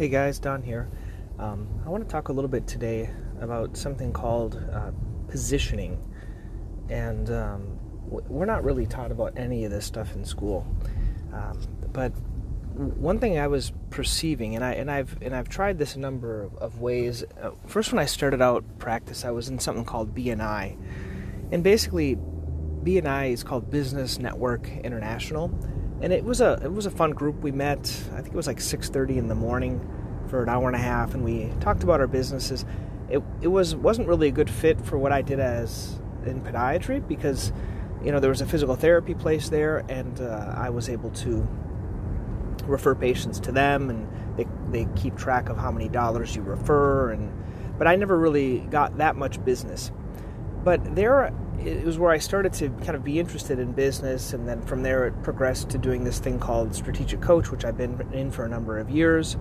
Hey guys, Don here. Um, I want to talk a little bit today about something called uh, positioning. And um, we're not really taught about any of this stuff in school. Um, but one thing I was perceiving, and I and I've and I've tried this a number of, of ways. Uh, first, when I started out practice, I was in something called BNI, and basically, BNI is called Business Network International and it was a it was a fun group. We met, I think it was like 6:30 in the morning for an hour and a half, and we talked about our businesses. It it was wasn't really a good fit for what I did as in podiatry because you know there was a physical therapy place there, and uh, I was able to refer patients to them, and they they keep track of how many dollars you refer, and but I never really got that much business. But there it was where I started to kind of be interested in business, and then from there it progressed to doing this thing called strategic coach, which I've been in for a number of years.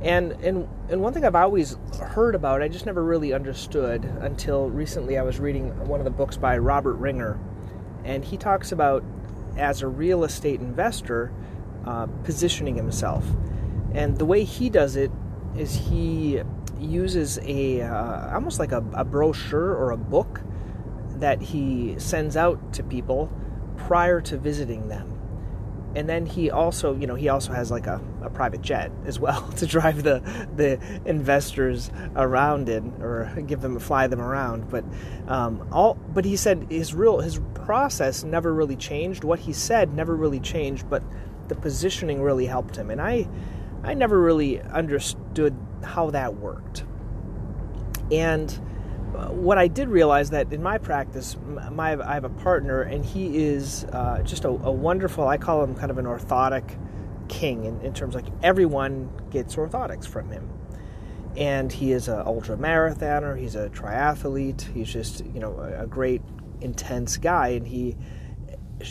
And and and one thing I've always heard about, I just never really understood until recently. I was reading one of the books by Robert Ringer, and he talks about as a real estate investor uh, positioning himself, and the way he does it is he uses a uh, almost like a, a brochure or a book that he sends out to people prior to visiting them. And then he also, you know, he also has like a, a private jet as well to drive the the investors around in or give them fly them around. But um, all, but he said his real his process never really changed. What he said never really changed, but the positioning really helped him. And I I never really understood how that worked. And what I did realize that in my practice, my, I have a partner, and he is uh, just a, a, wonderful. I call him kind of an orthotic king in, in terms like everyone gets orthotics from him, and he is an ultra marathoner. He's a triathlete. He's just you know a, a great, intense guy, and he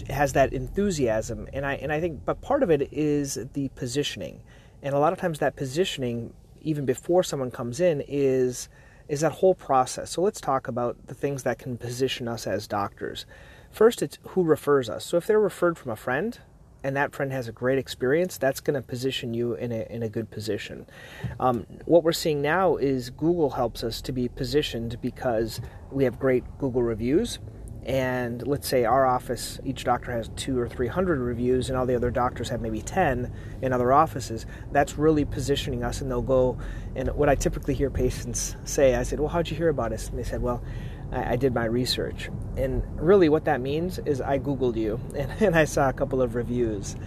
has that enthusiasm. And I and I think, but part of it is the positioning, and a lot of times that positioning, even before someone comes in, is is that whole process. So let's talk about the things that can position us as doctors. First, it's who refers us. So if they're referred from a friend, and that friend has a great experience, that's going to position you in a, in a good position. Um, what we're seeing now is Google helps us to be positioned because we have great Google reviews and let's say our office each doctor has two or three hundred reviews and all the other doctors have maybe 10 in other offices that's really positioning us and they'll go and what i typically hear patients say i said well how'd you hear about us? And they said well i, I did my research. And really what that means is i googled you and, and i saw a couple of reviews.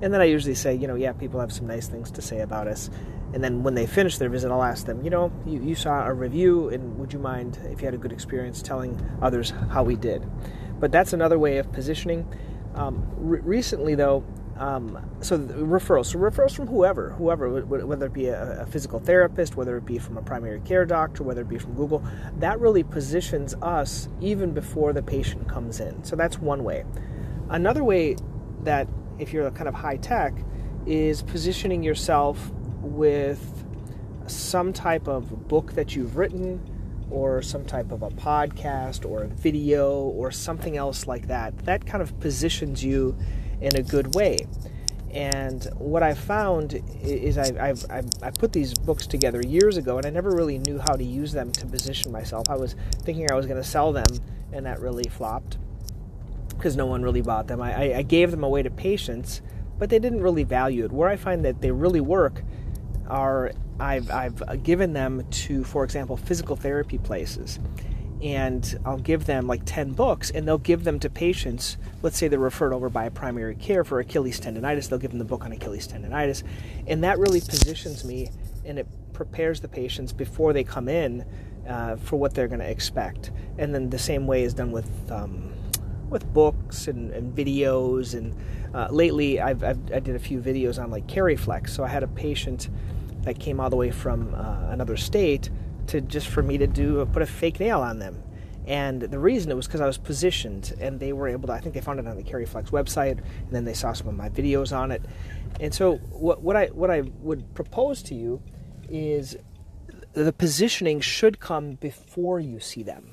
And then i usually say you know yeah people have some nice things to say about us and then when they finish their visit, I'll ask them, you know, you, you saw a review, and would you mind, if you had a good experience, telling others how we did? But that's another way of positioning. Um, re- recently, though, um, so referrals, so referrals from whoever, whoever, whether it be a, a, physical therapist, whether it be from a primary care doctor, whether it be from Google, that really positions us even before the patient comes in. So that's one way. Another way that, if you're kind of high tech, is positioning yourself with some type of book that you've written or some type of a podcast or a video or something else like that. That kind of positions you in a good way. And what I found is I've, I've, I put these books together years ago and I never really knew how to use them to position myself. I was thinking I was going to sell them and that really flopped because no one really bought them. I, I gave them away to patients, but they didn't really value it. Where I find that they really work are I've, I've given them to, for example, physical therapy places. And I'll give them like 10 books, and they'll give them to patients. Let's say they're referred over by a primary care for Achilles tendonitis, they'll give them the book on Achilles tendonitis. And that really positions me and it prepares the patients before they come in uh, for what they're going to expect. And then the same way is done with um, with books and, and videos. And uh, lately, I've, I've, i did a few videos on like Keryflex. So I had a patient that came all the way from uh, another state to just for me to do put a fake nail on them. And the reason it was because I was positioned, and they were able to. I think they found it on the Keryflex website, and then they saw some of my videos on it. And so, what, what I what I would propose to you is the positioning should come before you see them.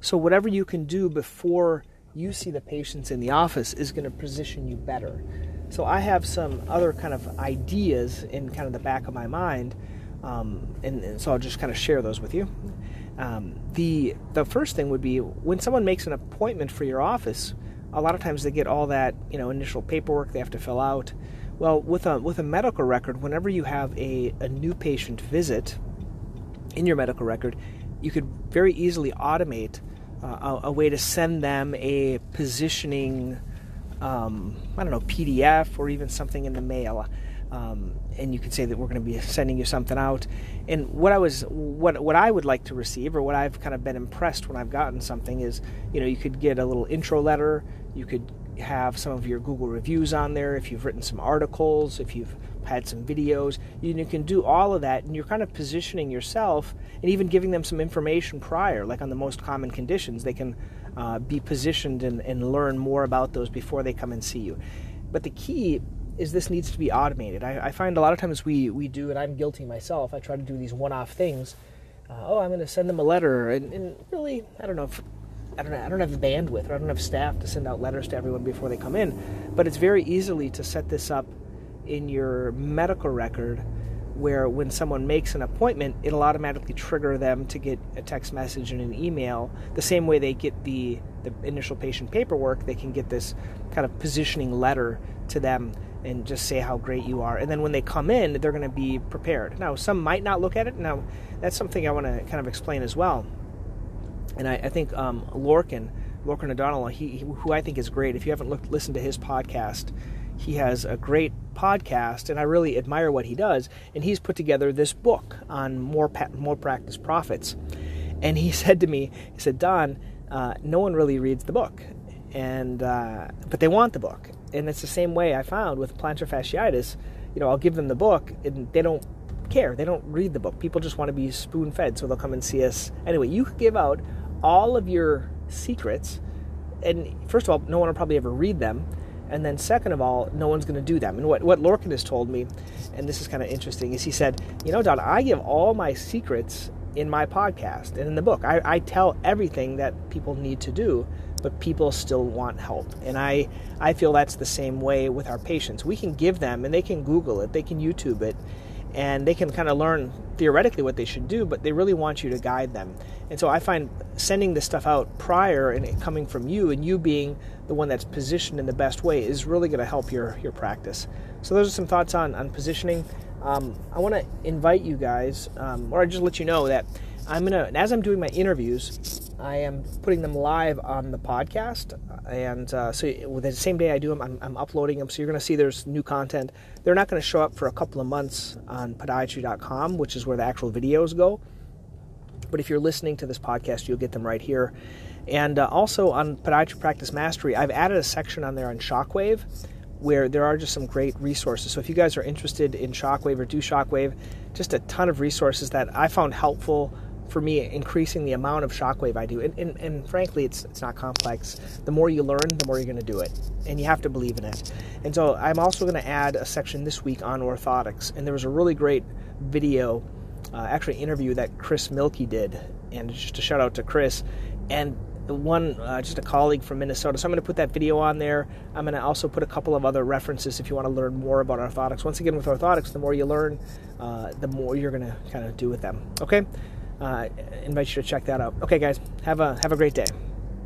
So whatever you can do before you see the patients in the office is going to position you better. So I have some other kind of ideas in kind of the back of my mind, um, and, and, so I'll just kind of share those with you. Um, the the first thing would be when someone makes an appointment for your office. A lot of times they get all that you know initial paperwork they have to fill out. Well, with a with a medical record, whenever you have a, a new patient visit in your medical record, you could very easily automate uh, a, a, way to send them a positioning, um, I don't know, PDF or even something in the mail. Um, and you could say that we're going to be sending you something out. And what I was, what what I would like to receive, or what I've kind of been impressed when I've gotten something is, you know, you could get a little intro letter. You could have some of your Google reviews on there. If you've written some articles, if you've had some videos. You, can do all of that, and you're kind of positioning yourself and even giving them some information prior, like on the most common conditions. They can uh, be positioned and, and learn more about those before they come and see you. But the key is this needs to be automated. I, I find a lot of times we, we do, and I'm guilty myself, I try to do these one off things. Uh, oh, I'm going to send them a letter, and, and really, I don't know if I don't, I don't have the bandwidth or I don't have staff to send out letters to everyone before they come in. But it's very easily to set this up in your medical record where when someone makes an appointment, it'll automatically trigger them to get a text message and an email. The same way they get the, the initial patient paperwork, they can get this kind of positioning letter to them and just say how great you are. And then when they come in, they're going to be prepared. Now, some might not look at it. Now, that's something I want to kind of explain as well. And I, I think um, Lorcan, Lorcan O'Donnell, he, who I think is great. If you haven't looked, listened to his podcast, he has a great podcast, and I really admire what he does. And he's put together this book on more pa- more practice profits. And he said to me, he said, Don, uh, no one really reads the book, and uh, but they want the book. And it's the same way I found with plantar fasciitis. You know, I'll give them the book, and they don't care. They don't read the book. People just want to be spoon fed, so they'll come and see us. Anyway, you could give out all of your secrets, and first of all, no one will probably ever read them and then, second of all, no one's going to do them. And what, what Lorcan has told me, and this is kind of interesting, is he said, You know, Don, I give all my secrets in my podcast and in the book. I, I tell everything that people need to do, but people still want help. And I, I feel that's the same way with our patients. We can give them, and they can Google it, they can YouTube it, and they can kind of learn theoretically what they should do, but they really want you to guide them. And so I find sending this stuff out prior and coming from you and you being the one that's positioned in the best way is really going to help your, your practice. So those are some thoughts on, on positioning. Um, I want to invite you guys, um, or I just let you know that I'm gonna, as I'm doing my interviews, I am putting them live on the podcast, and uh, so the same day I do them, I'm, I'm uploading them. So you're gonna see there's new content. They're not gonna show up for a couple of months on Podiatry.com, which is where the actual videos go. But if you're listening to this podcast, you'll get them right here. And uh, also on Podiatry Practice Mastery, I've added a section on there on Shockwave where there are just some great resources. So if you guys are interested in Shockwave or do Shockwave, just a ton of resources that I found helpful for me increasing the amount of shockwave I do. And, and, and, frankly, it's, it's not complex. The more you learn, the more you're going to do it. And you have to believe in it. And so I'm also going to add a section this week on orthotics. And there was a really great video, uh, actually, interview that Chris Milkey did. And just a shout out to Chris. And one, uh, just a colleague from Minnesota. So I'm going to put that video on there. I'm going to also put a couple of other references if you want to learn more about orthotics. Once again, with orthotics, the more you learn, uh, the more you're going to kind of do with them. Okay? Uh, invite you to check that out. Okay, guys, have a have a great day.